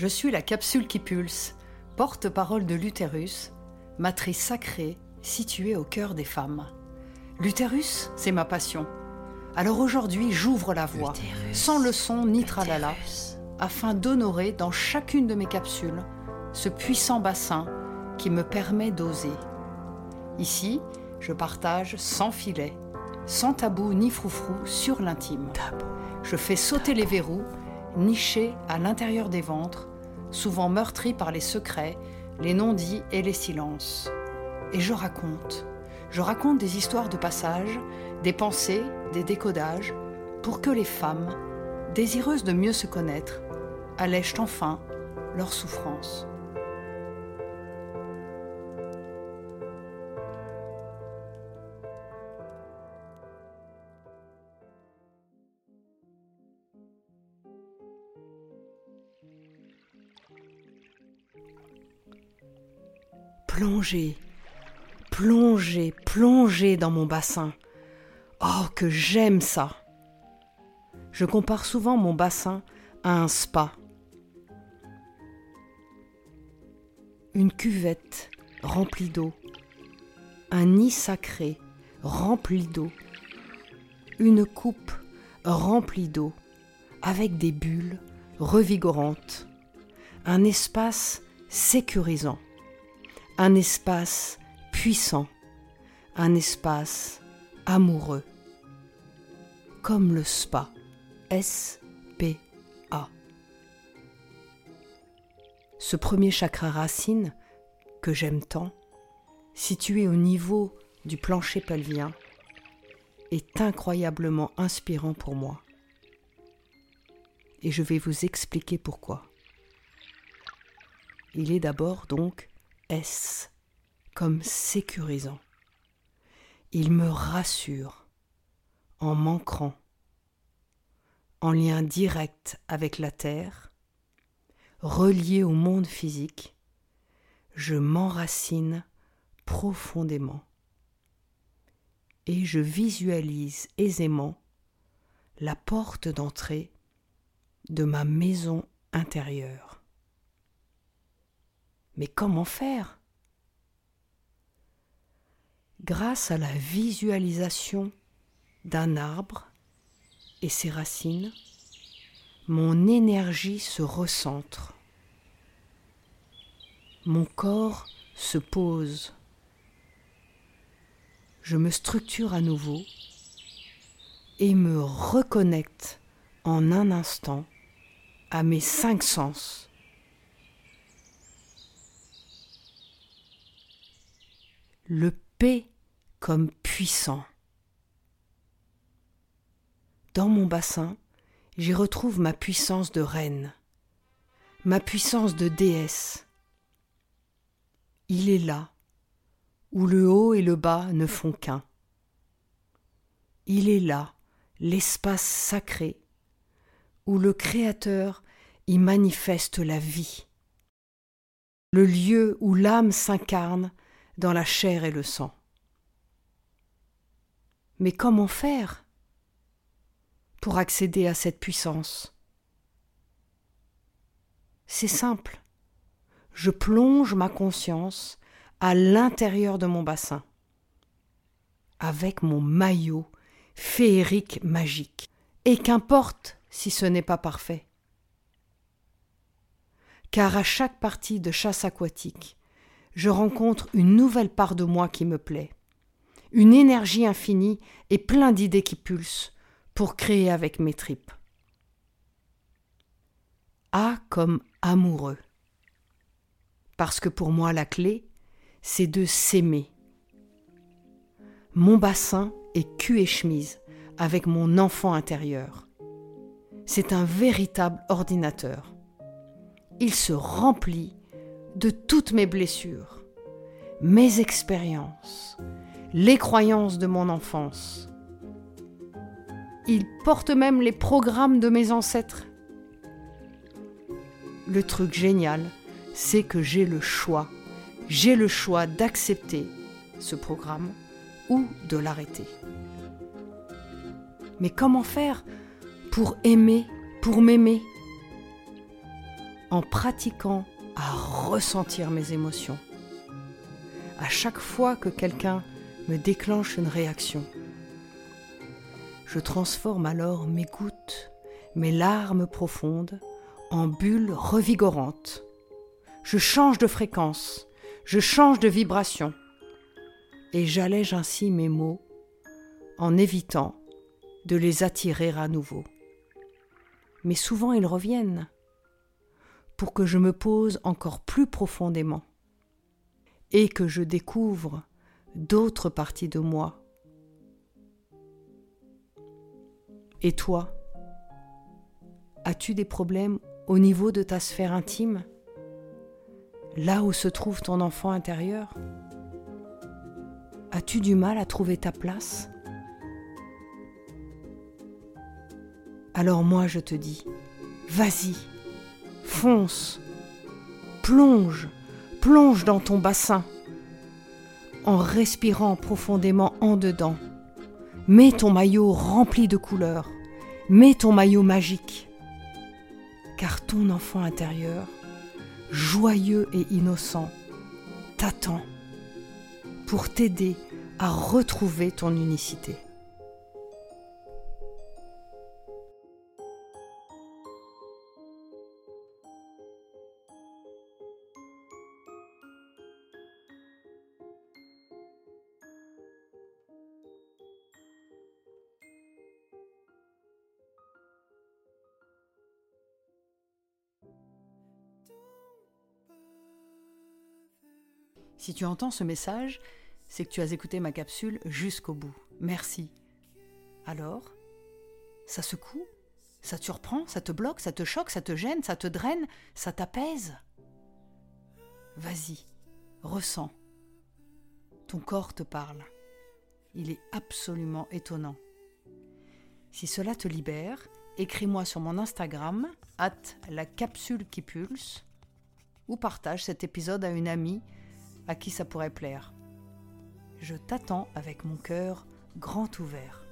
Je suis la capsule qui pulse, porte-parole de l'utérus, matrice sacrée située au cœur des femmes. L'utérus, c'est ma passion. Alors aujourd'hui, j'ouvre la voie, sans leçon ni tralala, afin d'honorer dans chacune de mes capsules ce puissant bassin qui me permet d'oser. Ici, je partage sans filet, sans tabou ni froufrou sur l'intime. Je fais sauter les verrous, nichés à l'intérieur des ventres, souvent meurtris par les secrets, les non-dits et les silences. Et je raconte. Je raconte des histoires de passage, des pensées, des décodages, pour que les femmes, désireuses de mieux se connaître, allègent enfin leur souffrance. Plonger, plonger, plonger dans mon bassin. Oh, que j'aime ça. Je compare souvent mon bassin à un spa. Une cuvette remplie d'eau. Un nid sacré rempli d'eau. Une coupe remplie d'eau avec des bulles revigorantes. Un espace sécurisant un espace puissant, un espace amoureux, comme le spa, S-P-A. Ce premier chakra racine, que j'aime tant, situé au niveau du plancher pelvien, est incroyablement inspirant pour moi. Et je vais vous expliquer pourquoi. Il est d'abord donc Comme sécurisant. Il me rassure en m'ancrant en lien direct avec la Terre, relié au monde physique, je m'enracine profondément et je visualise aisément la porte d'entrée de ma maison intérieure. Mais comment faire? Grâce à la visualisation d'un arbre et ses racines, mon énergie se recentre. Mon corps se pose. Je me structure à nouveau et me reconnecte en un instant à mes cinq sens le P comme puissant. Dans mon bassin, j'y retrouve ma puissance de reine, ma puissance de déesse. Il est là, où le haut et le bas ne font qu'un. Il est là, l'espace sacré, où le Créateur y manifeste la vie, le lieu où l'âme s'incarne dans la chair et le sang. Mais comment faire pour accéder à cette puissance? C'est simple. Je plonge ma conscience à l'intérieur de mon bassin, avec mon maillot féerique magique. Et qu'importe si ce n'est pas parfait. Car à chaque partie de chasse aquatique, je rencontre une nouvelle part de moi qui me plaît, une énergie infinie et plein d'idées qui pulsent pour créer avec mes tripes. A comme amoureux. Parce que pour moi la clé, c'est de s'aimer. Mon bassin est cul et chemise avec mon enfant intérieur. C'est un véritable ordinateur. Il se remplit de toutes mes blessures, mes expériences, les croyances de mon enfance. Il porte même les programmes de mes ancêtres. Le truc génial, c'est que j'ai le choix. J'ai le choix d'accepter ce programme ou de l'arrêter. Mais comment faire pour aimer, pour m'aimer? En pratiquant à ressentir mes émotions. À chaque fois que quelqu'un me déclenche une réaction, je transforme alors mes gouttes, mes larmes profondes en bulles revigorantes. Je change de fréquence, je change de vibration et j'allège ainsi mes mots en évitant de les attirer à nouveau. Mais souvent ils reviennent pour que je me pose encore plus profondément et que je découvre d'autres parties de moi. Et toi, as-tu des problèmes au niveau de ta sphère intime Là où se trouve ton enfant intérieur? As-tu du mal à trouver ta place? Alors moi je te dis, vas-y, fonce, plonge, plonge dans ton bassin, en respirant profondément en dedans. Mets ton maillot rempli de couleurs, mets ton maillot magique, car ton enfant intérieur, joyeux et innocent, t'attend pour t'aider à retrouver ton unicité. Si tu entends ce message, c'est que tu as écouté ma capsule jusqu'au bout. Merci. Alors Ça secoue? Ça te surprend? Ça te bloque? Ça te choque? Ça te gêne? Ça te draine? Ça t'apaise? Vas-y, ressens. Ton corps te parle. Il est absolument étonnant. Si cela te libère, écris-moi sur mon Instagram, at la capsule qui pulse, ou partage cet épisode à une amie à qui ça pourrait plaire. Je t'attends avec mon cœur grand ouvert.